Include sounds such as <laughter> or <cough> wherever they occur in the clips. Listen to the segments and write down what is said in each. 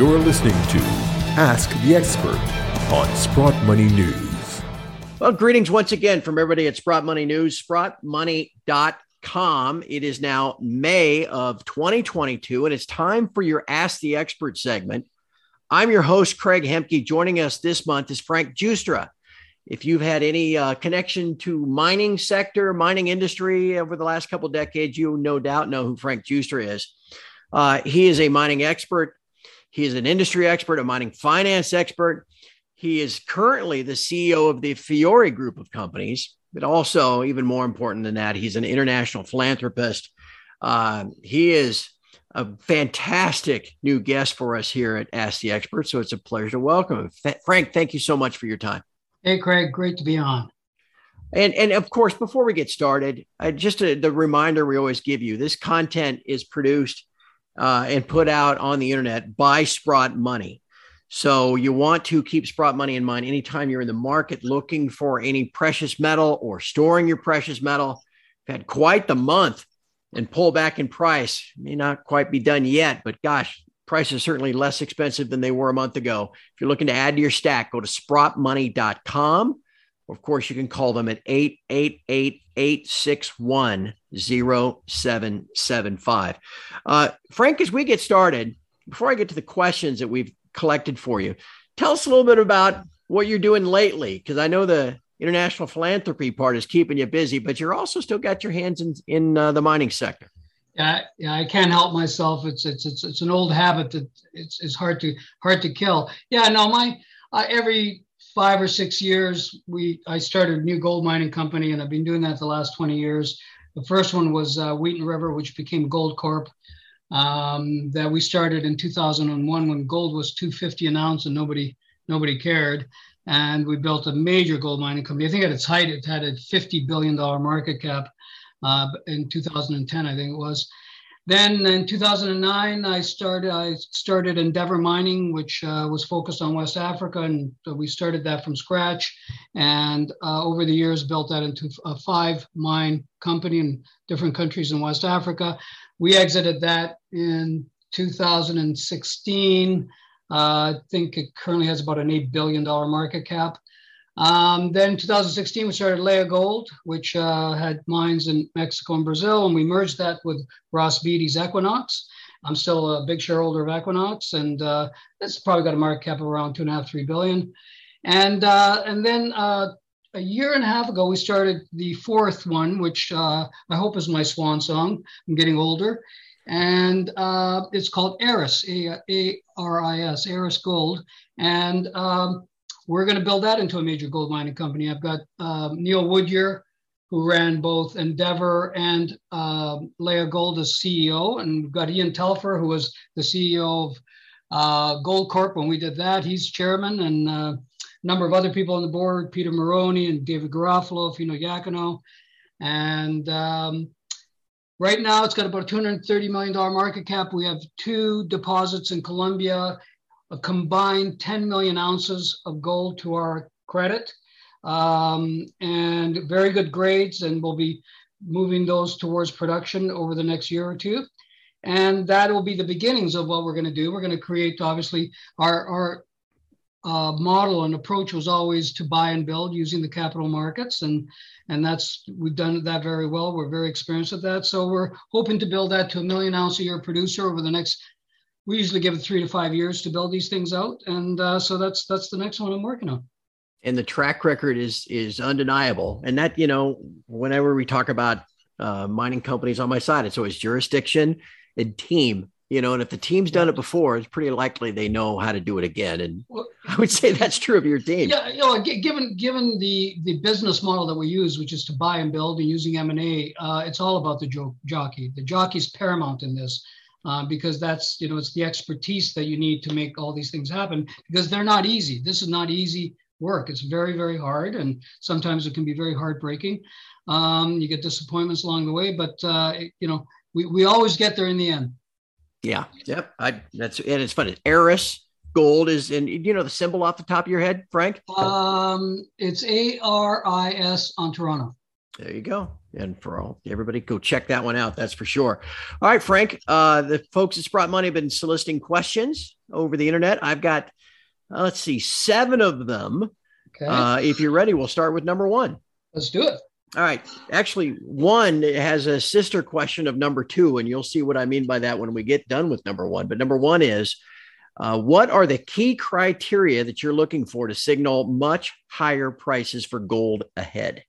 You're listening to Ask the Expert on Sprott Money News. Well, greetings once again from everybody at Sprott Money News, sprottmoney.com. It is now May of 2022, and it's time for your Ask the Expert segment. I'm your host, Craig Hemke. Joining us this month is Frank Giustra. If you've had any uh, connection to mining sector, mining industry over the last couple decades, you no doubt know who Frank Giustra is. Uh, he is a mining expert. He is an industry expert, a mining finance expert. He is currently the CEO of the Fiore Group of companies, but also, even more important than that, he's an international philanthropist. Uh, he is a fantastic new guest for us here at Ask the Expert. So it's a pleasure to welcome him. Frank, thank you so much for your time. Hey, Craig, great to be on. And, and of course, before we get started, uh, just a, the reminder we always give you this content is produced uh, and put out on the internet by Sprott Money. So you want to keep Sprott Money in mind anytime you're in the market looking for any precious metal or storing your precious metal. We've had quite the month and pull back in price. May not quite be done yet, but gosh, prices certainly less expensive than they were a month ago. If you're looking to add to your stack, go to sprottmoney.com. Of course, you can call them at 888 861 0775. Uh, Frank, as we get started, before I get to the questions that we've collected for you, tell us a little bit about what you're doing lately, because I know the international philanthropy part is keeping you busy, but you're also still got your hands in, in uh, the mining sector. Yeah, yeah, I can't help myself. It's it's it's, it's an old habit that it's, it's hard to hard to kill. Yeah, no, my uh, every five or six years we I started a new gold mining company, and I've been doing that the last twenty years. The first one was uh, Wheaton River, which became Goldcorp. Um, that we started in 2001 when gold was 250 an ounce and nobody nobody cared and we built a major gold mining company. I think at its height, it had a $50 billion market cap uh, in 2010, I think it was. Then in 2009, I started I started Endeavour Mining, which uh, was focused on West Africa, and we started that from scratch. And uh, over the years, built that into a five mine company in different countries in West Africa. We exited that in 2016. Uh, I think it currently has about an $8 billion market cap. Um, then 2016, we started Leagold, which uh, had mines in Mexico and Brazil, and we merged that with Ross Beatty's Equinox. I'm still a big shareholder of Equinox, and uh, it's probably got a market cap of around two and a half, three billion. And uh, and then uh, a year and a half ago, we started the fourth one, which uh, I hope is my swan song. I'm getting older and uh, it's called Aris, A-R-I-S, Aris Gold. And um, we're going to build that into a major gold mining company. I've got um, Neil Woodyer, who ran both Endeavour and uh, Leagold as CEO, and we've got Ian Telfer, who was the CEO of uh, Goldcorp when we did that. He's chairman, and uh, a number of other people on the board, Peter Marrone and David Garofalo, Fino Iacono. And um, Right now, it's got about a $230 million market cap. We have two deposits in Colombia, a combined 10 million ounces of gold to our credit, um, and very good grades. And we'll be moving those towards production over the next year or two. And that will be the beginnings of what we're going to do. We're going to create, obviously, our, our uh, model and approach was always to buy and build using the capital markets, and and that's we've done that very well. We're very experienced at that, so we're hoping to build that to a million ounce a year producer over the next. We usually give it three to five years to build these things out, and uh, so that's that's the next one I'm working on. And the track record is is undeniable, and that you know whenever we talk about uh, mining companies on my side, it's always jurisdiction and team you know, and if the team's done it before, it's pretty likely they know how to do it again. And well, I would say that's true of your team. Yeah, you know, given given the the business model that we use, which is to buy and build and using M and A, uh, it's all about the jo- jockey. The jockey's paramount in this. Uh, because that's you know it's the expertise that you need to make all these things happen because they're not easy this is not easy work it's very very hard and sometimes it can be very heartbreaking um, you get disappointments along the way but uh, you know we, we always get there in the end yeah. Yep. I that's and it's funny. Aris gold is in you know the symbol off the top of your head, Frank? Um it's A R I S on Toronto. There you go. And for all everybody, go check that one out. That's for sure. All right, Frank. Uh, the folks at Sprott Money have been soliciting questions over the internet. I've got, uh, let's see, seven of them. Okay. Uh, if you're ready, we'll start with number one. Let's do it. All right. Actually, one has a sister question of number two, and you'll see what I mean by that when we get done with number one. But number one is uh, what are the key criteria that you're looking for to signal much higher prices for gold ahead?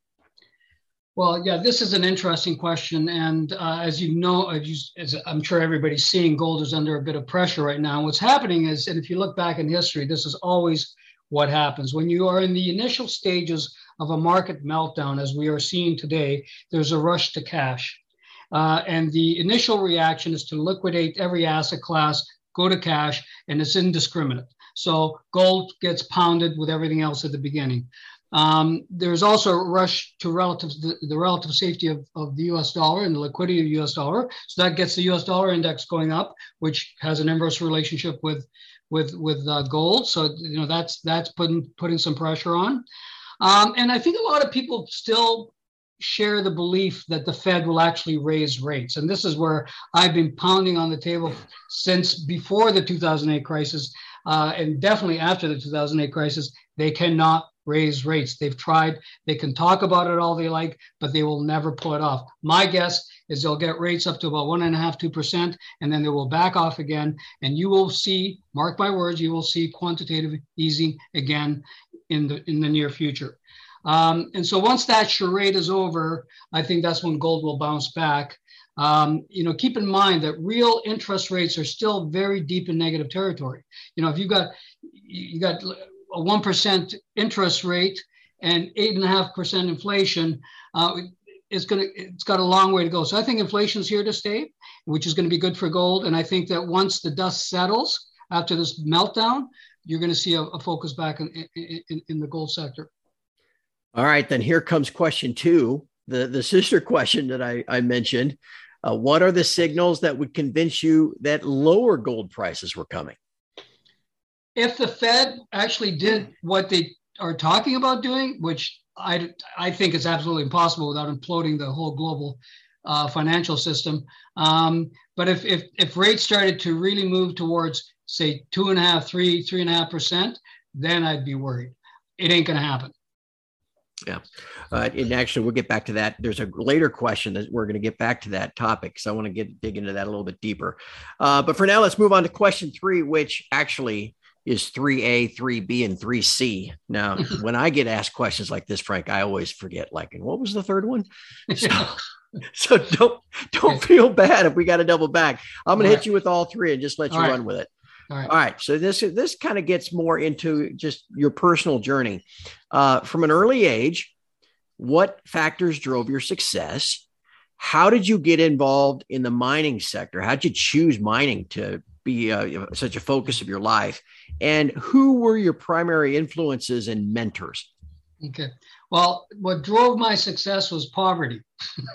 Well, yeah, this is an interesting question, and uh, as you know, as, you, as, I'm sure everybody's seeing, gold is under a bit of pressure right now. What's happening is, and if you look back in history, this is always what happens when you are in the initial stages of a market meltdown, as we are seeing today. There's a rush to cash, uh, and the initial reaction is to liquidate every asset class, go to cash, and it's indiscriminate. So gold gets pounded with everything else at the beginning. Um, there's also a rush to relative the, the relative safety of, of the U.S. dollar and the liquidity of the U.S. dollar. So that gets the U.S. dollar index going up, which has an inverse relationship with with with uh, gold. So you know that's that's putting putting some pressure on. Um, and I think a lot of people still share the belief that the Fed will actually raise rates. And this is where I've been pounding on the table since before the 2008 crisis, uh, and definitely after the 2008 crisis. They cannot raise rates. They've tried, they can talk about it all they like, but they will never pull it off. My guess is they'll get rates up to about one and a half, two percent, and then they will back off again. And you will see, mark my words, you will see quantitative easing again in the in the near future. Um, and so once that charade is over, I think that's when gold will bounce back. Um, you know, keep in mind that real interest rates are still very deep in negative territory. You know, if you've got you got a 1% interest rate and 8.5% inflation, uh, it's going to it's got a long way to go. So I think inflation's here to stay, which is going to be good for gold. And I think that once the dust settles after this meltdown, you're going to see a, a focus back in, in, in, the gold sector. All right, then here comes question two, the the sister question that I, I mentioned. Uh, what are the signals that would convince you that lower gold prices were coming? If the Fed actually did what they are talking about doing, which I, I think is absolutely impossible without imploding the whole global uh, financial system. Um, but if, if, if rates started to really move towards, say, two and a half, three, three and a half percent, then I'd be worried. It ain't going to happen. Yeah. Uh, and actually, we'll get back to that. There's a later question that we're going to get back to that topic. So I want to get dig into that a little bit deeper. Uh, but for now, let's move on to question three, which actually is 3A, 3B, and 3C. Now, <laughs> when I get asked questions like this, Frank, I always forget, like, and what was the third one? <laughs> So, so don't don't feel bad if we got to double back. I'm going to hit right. you with all three and just let you all run with it. All right. all right. So this this kind of gets more into just your personal journey. Uh, from an early age, what factors drove your success? How did you get involved in the mining sector? How did you choose mining to be uh, such a focus of your life? And who were your primary influences and mentors? Okay. Well, what drove my success was poverty.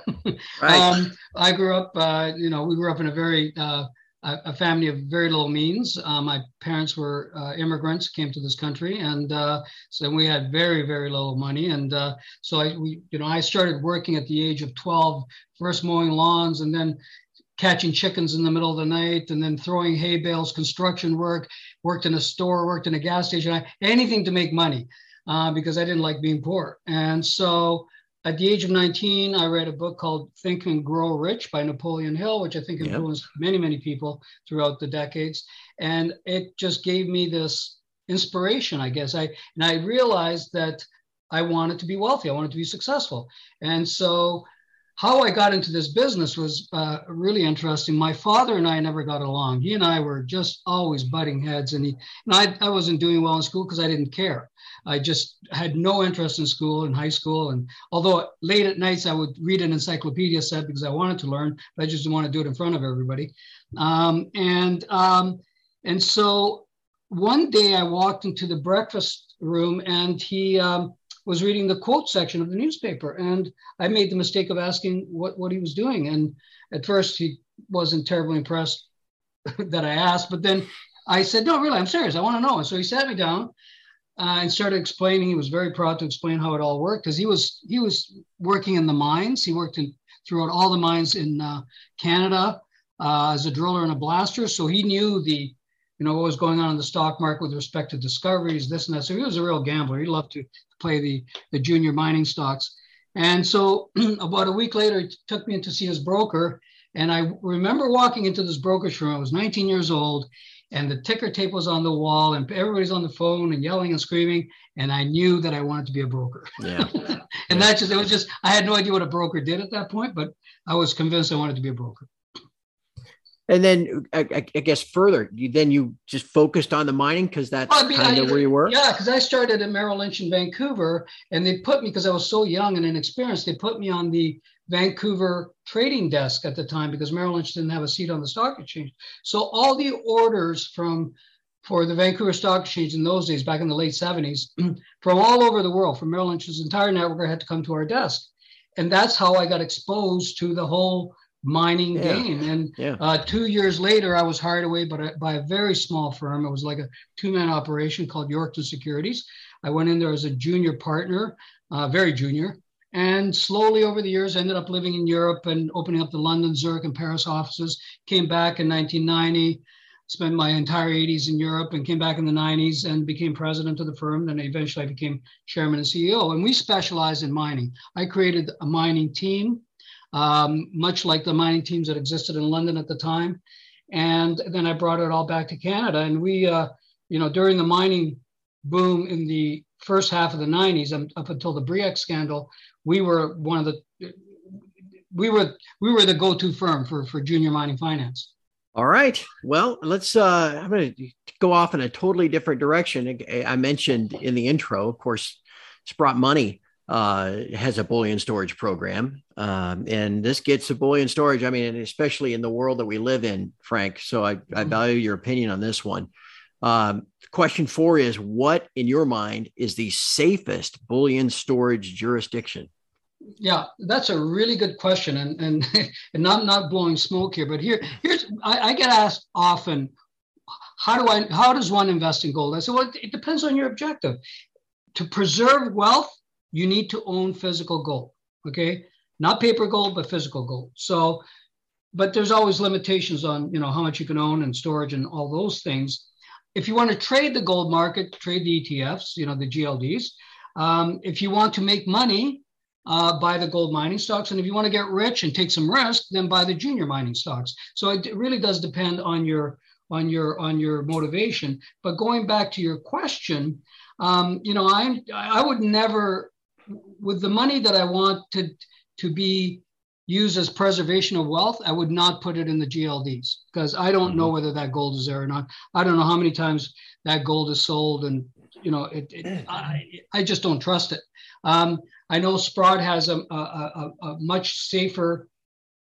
<laughs> right. Um, I grew up, uh, you know, we grew up in a very, uh, a family of very little means. Uh, my parents were uh, immigrants, came to this country, and uh, so we had very, very little money. And uh, so I, we, you know, I started working at the age of 12, first mowing lawns, and then catching chickens in the middle of the night and then throwing hay bales, construction work, worked in a store, worked in a gas station, anything to make money uh, because I didn't like being poor. And so at the age of 19, I read a book called Think and Grow Rich by Napoleon Hill, which I think influenced yep. many, many people throughout the decades. And it just gave me this inspiration, I guess. I and I realized that I wanted to be wealthy. I wanted to be successful. And so how I got into this business was uh, really interesting. My father and I never got along. He and I were just always butting heads, and he and I, I wasn't doing well in school because I didn't care. I just had no interest in school in high school, and although late at nights I would read an encyclopedia set because I wanted to learn, but I just didn't want to do it in front of everybody. Um, and um, and so one day I walked into the breakfast room, and he. Um, was reading the quote section of the newspaper. And I made the mistake of asking what, what he was doing. And at first, he wasn't terribly impressed <laughs> that I asked. But then I said, No, really, I'm serious. I want to know. And so he sat me down. Uh, and started explaining. He was very proud to explain how it all worked because he was he was working in the mines. He worked in throughout all the mines in uh, Canada uh, as a driller and a blaster, so he knew the you know, what was going on in the stock market with respect to discoveries, this and that. So he was a real gambler. He loved to play the, the junior mining stocks. And so <clears throat> about a week later, he took me in to see his broker. And I remember walking into this brokerage room. I was 19 years old, and the ticker tape was on the wall, and everybody's on the phone and yelling and screaming. And I knew that I wanted to be a broker. Yeah. <laughs> and that just, it was just, I had no idea what a broker did at that point, but I was convinced I wanted to be a broker. And then I, I guess further, you, then you just focused on the mining because that's well, I mean, kind of where you were. Yeah, because I started at Merrill Lynch in Vancouver, and they put me because I was so young and inexperienced. They put me on the Vancouver trading desk at the time because Merrill Lynch didn't have a seat on the stock exchange. So all the orders from for the Vancouver Stock Exchange in those days, back in the late 70s, <clears throat> from all over the world, from Merrill Lynch's entire network, had to come to our desk. And that's how I got exposed to the whole mining yeah. game. And yeah. uh, two years later, I was hired away by a, by a very small firm. It was like a two man operation called Yorkton Securities. I went in there as a junior partner, uh, very junior. And slowly over the years, I ended up living in Europe and opening up the London, Zurich, and Paris offices. Came back in 1990, spent my entire 80s in Europe, and came back in the 90s and became president of the firm. Then eventually I became chairman and CEO. And we specialize in mining. I created a mining team um, much like the mining teams that existed in London at the time. And then I brought it all back to Canada. And we, uh, you know, during the mining boom in the first half of the 90s, um, up until the Bre-X scandal, we were one of the we were we were the go-to firm for for junior mining finance. All right. Well, let's. Uh, I'm going to go off in a totally different direction. I mentioned in the intro, of course, Sprott Money uh, has a bullion storage program. Um, and this gets a bullion storage. I mean, especially in the world that we live in, Frank. So I, I mm-hmm. value your opinion on this one. Um, question four is what, in your mind, is the safest bullion storage jurisdiction? Yeah, that's a really good question, and and <laughs> and I'm not blowing smoke here, but here here's I, I get asked often, how do I how does one invest in gold? I said, well, it depends on your objective. To preserve wealth, you need to own physical gold. Okay, not paper gold, but physical gold. So, but there's always limitations on you know how much you can own and storage and all those things. If you want to trade the gold market, trade the ETFs, you know the GLDs. Um, if you want to make money, uh, buy the gold mining stocks. And if you want to get rich and take some risk, then buy the junior mining stocks. So it really does depend on your on your on your motivation. But going back to your question, um, you know, I I would never with the money that I want to, to be used as preservation of wealth, I would not put it in the GLDs because I don't mm-hmm. know whether that gold is there or not. I don't know how many times that gold is sold, and you know, it, it <clears throat> I, I just don't trust it. Um, I know Sprott has a, a, a, a, much safer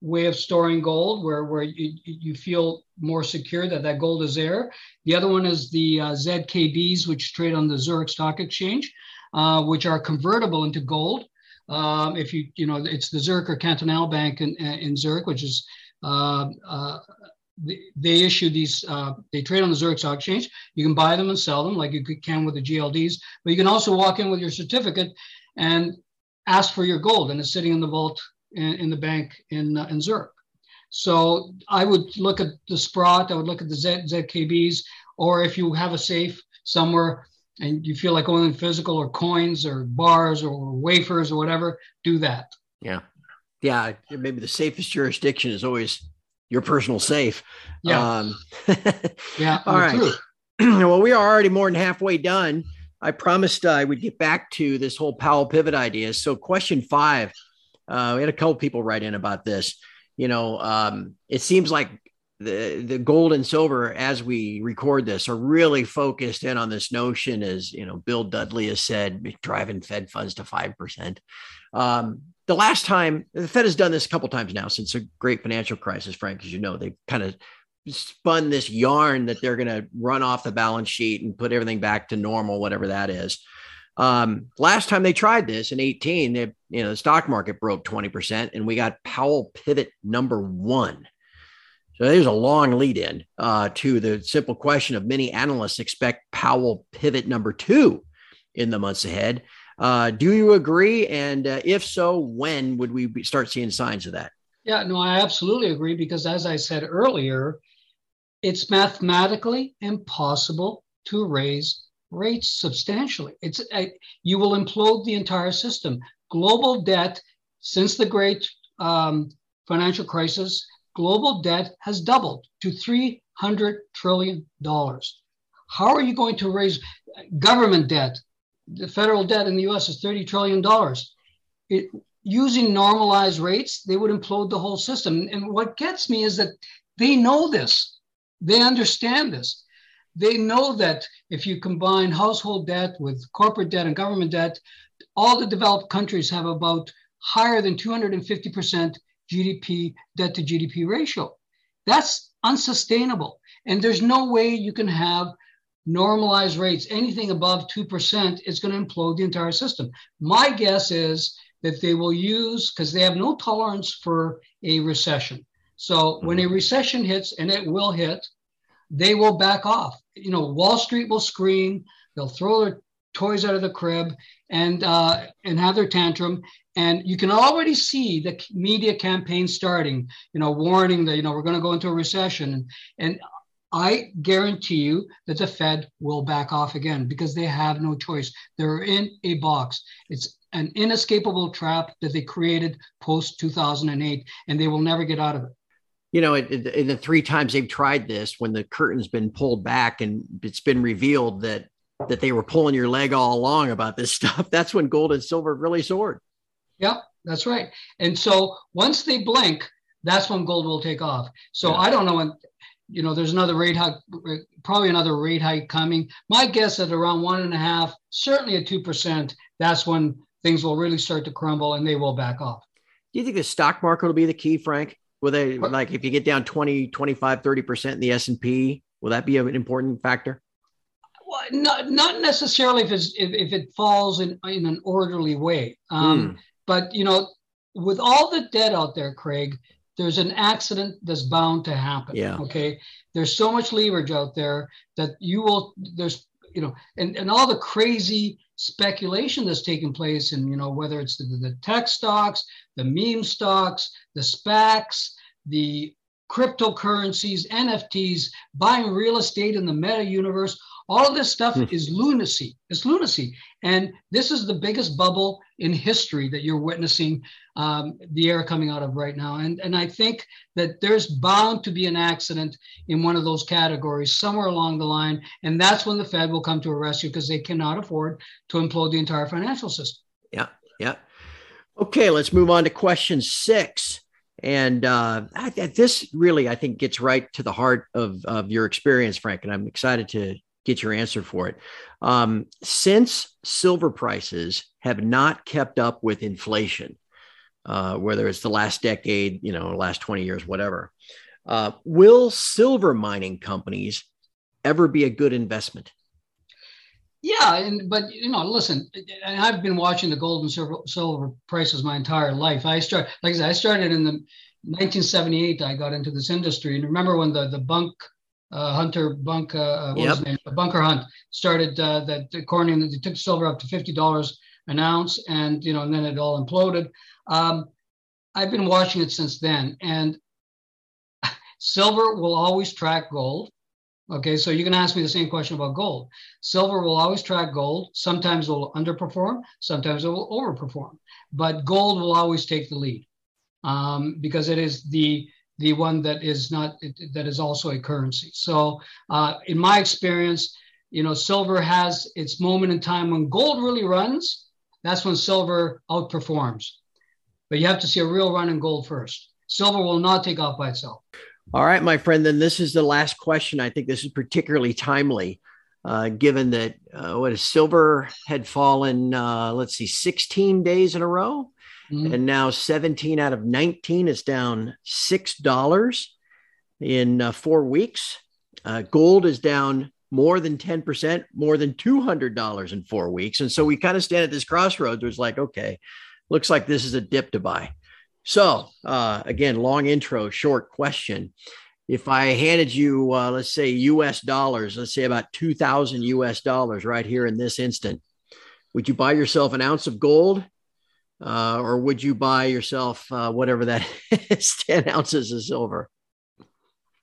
way of storing gold where, where you, you feel more secure that that gold is there. The other one is the uh, ZKBs, which trade on the Zurich Stock Exchange uh, which are convertible into gold. Um, if you, you know, it's the Zurich or Cantonal Bank in, in Zurich, which is, uh, uh, they issue these, uh, they trade on the Zurich Stock Exchange. You can buy them and sell them like you can with the GLDs, but you can also walk in with your certificate and ask for your gold, and it's sitting in the vault in, in the bank in, uh, in Zurich. So I would look at the Sprott, I would look at the Z, ZKBs, or if you have a safe somewhere, and you feel like owning physical or coins or bars or wafers or whatever, do that. Yeah. Yeah. Maybe the safest jurisdiction is always your personal safe. Yeah. Um, <laughs> yeah. All right. <clears throat> well, we are already more than halfway done. I promised I would get back to this whole Powell pivot idea. So, question five, uh, we had a couple people write in about this. You know, um, it seems like the the gold and silver as we record this are really focused in on this notion as you know bill dudley has said driving fed funds to 5% um, the last time the fed has done this a couple times now since the great financial crisis frank as you know they kind of spun this yarn that they're going to run off the balance sheet and put everything back to normal whatever that is. Um, last time they tried this in 18 they, you know the stock market broke 20% and we got powell pivot number one so there's a long lead in uh, to the simple question of many analysts expect Powell pivot number two in the months ahead. Uh, do you agree? And uh, if so, when would we start seeing signs of that? Yeah, no, I absolutely agree because as I said earlier, it's mathematically impossible to raise rates substantially. It's you will implode the entire system. Global debt since the great um, financial crisis, global debt has doubled to 300 trillion dollars. How are you going to raise government debt? The federal debt in the US is 30 trillion dollars. Using normalized rates, they would implode the whole system. And what gets me is that they know this. They understand this. They know that if you combine household debt with corporate debt and government debt, all the developed countries have about higher than 250% GDP debt to GDP ratio. That's unsustainable. And there's no way you can have normalized rates. Anything above 2% is going to implode the entire system. My guess is that they will use, because they have no tolerance for a recession. So when a mm-hmm. recession hits, and it will hit, they will back off. You know, Wall Street will scream, they'll throw their toys out of the crib and uh, and have their tantrum. And you can already see the media campaign starting, you know, warning that, you know, we're going to go into a recession. And I guarantee you that the Fed will back off again because they have no choice. They're in a box. It's an inescapable trap that they created post 2008, and they will never get out of it you know, in the three times they've tried this, when the curtain's been pulled back and it's been revealed that that they were pulling your leg all along about this <laughs> stuff, that's when gold and silver really soared. Yep, that's right. And so once they blink, that's when gold will take off. So yeah. I don't know when, you know, there's another rate hike, probably another rate hike coming. My guess at around one and a half, certainly at two percent, that's when things will really start to crumble and they will back off. Do you think the stock market will be the key, Frank? Will they like if you get down 20, 25, 30% in the S&P, will that be an important factor? Not, not necessarily if, it's, if, if it falls in, in an orderly way. Um, mm. But, you know, with all the debt out there, Craig, there's an accident that's bound to happen. Yeah. Okay. There's so much leverage out there that you will, there's, you know, and, and all the crazy speculation that's taking place and you know whether it's the, the tech stocks the meme stocks the spacs the cryptocurrencies nfts buying real estate in the meta universe all of this stuff mm. is lunacy. It's lunacy. And this is the biggest bubble in history that you're witnessing um, the air coming out of right now. And, and I think that there's bound to be an accident in one of those categories somewhere along the line. And that's when the Fed will come to a rescue because they cannot afford to implode the entire financial system. Yeah. Yeah. Okay. Let's move on to question six. And uh, I, this really, I think, gets right to the heart of, of your experience, Frank. And I'm excited to get your answer for it. Um, since silver prices have not kept up with inflation, uh, whether it's the last decade, you know, last 20 years, whatever, uh, will silver mining companies ever be a good investment? Yeah, and but you know, listen, I've been watching the gold and silver, silver prices my entire life. I start, like I said, I started in the 1978. I got into this industry, and remember when the the bunk uh, Hunter Bunk, uh, what yep. was his name? Bunker Hunt started uh, that according they took silver up to fifty dollars an ounce, and you know, and then it all imploded. Um, I've been watching it since then, and <laughs> silver will always track gold. Okay, so you can ask me the same question about gold. Silver will always track gold. Sometimes it will underperform, sometimes it will overperform, but gold will always take the lead um, because it is the the one that is not that is also a currency. So uh, in my experience, you know, silver has its moment in time when gold really runs. That's when silver outperforms. But you have to see a real run in gold first. Silver will not take off by itself. All right, my friend. Then this is the last question. I think this is particularly timely, uh, given that uh, what is silver had fallen, uh, let's see, 16 days in a row. Mm-hmm. And now 17 out of 19 is down $6 in uh, four weeks. Uh, gold is down more than 10%, more than $200 in four weeks. And so we kind of stand at this crossroads. It's like, okay, looks like this is a dip to buy. So, uh, again, long intro, short question. If I handed you, uh, let's say, US dollars, let's say about 2000 US dollars right here in this instant, would you buy yourself an ounce of gold uh, or would you buy yourself uh, whatever that <laughs> is, 10 ounces of silver?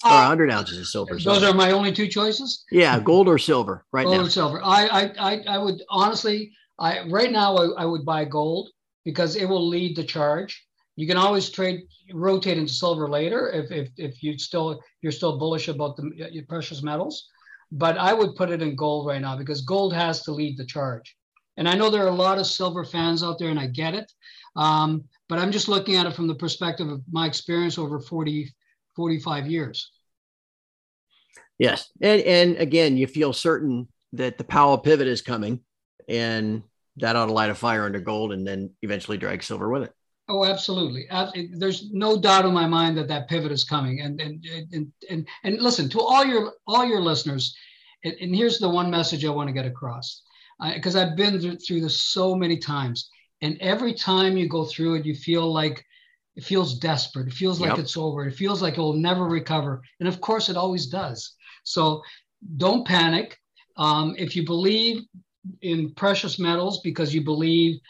or 100 ounces of silver. Those sorry. are my only two choices. Yeah, gold or silver, right gold now. or silver. I, I, I, I would honestly, I right now I, I would buy gold because it will lead the charge. You can always trade, rotate into silver later if if, if you still you're still bullish about the your precious metals. But I would put it in gold right now because gold has to lead the charge. And I know there are a lot of silver fans out there, and I get it. Um, but I'm just looking at it from the perspective of my experience over 40, 45 years. Yes. And, and again, you feel certain that the Powell pivot is coming and that ought to light a fire under gold and then eventually drag silver with it. Oh, absolutely. There's no doubt in my mind that that pivot is coming. And and and and, and listen to all your all your listeners. And, and here's the one message I want to get across, because I've been through this so many times. And every time you go through it, you feel like it feels desperate. It feels like yep. it's over. It feels like it will never recover. And of course, it always does. So don't panic. Um, if you believe in precious metals because you believe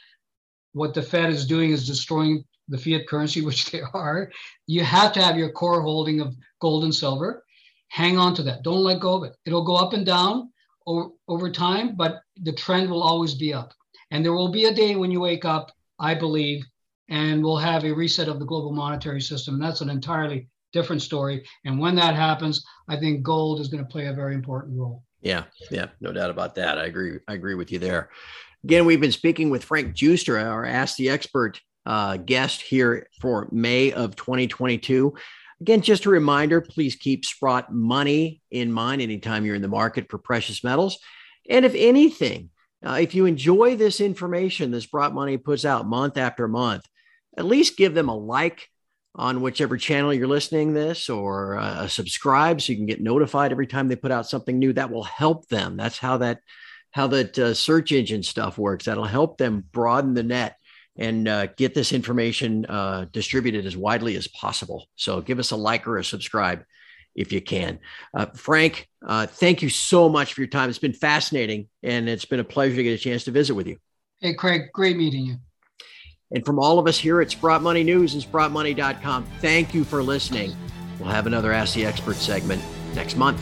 what the Fed is doing is destroying the fiat currency, <laughs> which they are, you have to have your core holding of gold and silver. Hang on to that. Don't let go of it. It'll go up and down over, over time, but the trend will always be up. And there will be a day when you wake up, I believe, and we'll have a reset of the global monetary system. And that's an entirely different story. And when that happens, I think gold is going to play a very important role. Yeah, yeah, no doubt about that. I agree. I agree with you there. Again, we've been speaking with Frank Giustra, our Ask the Expert uh, guest here for May of 2022. Again, just a reminder please keep Sprott money in mind anytime you're in the market for precious metals. And if anything, uh, if you enjoy this information that Sprott Money puts out month after month, at least give them a like on whichever channel you're listening this or uh, subscribe so you can get notified every time they put out something new. That will help them. That's how that how that uh, search engine stuff works. That'll help them broaden the net and uh, get this information uh, distributed as widely as possible. So give us a like or a subscribe if you can. Uh, frank uh, thank you so much for your time. It's been fascinating and it's been a pleasure to get a chance to visit with you. Hey craig great meeting you. And from all of us here at Sprott Money News and SprottMoney.com, thank you for listening. We'll have another Ask the Expert segment next month.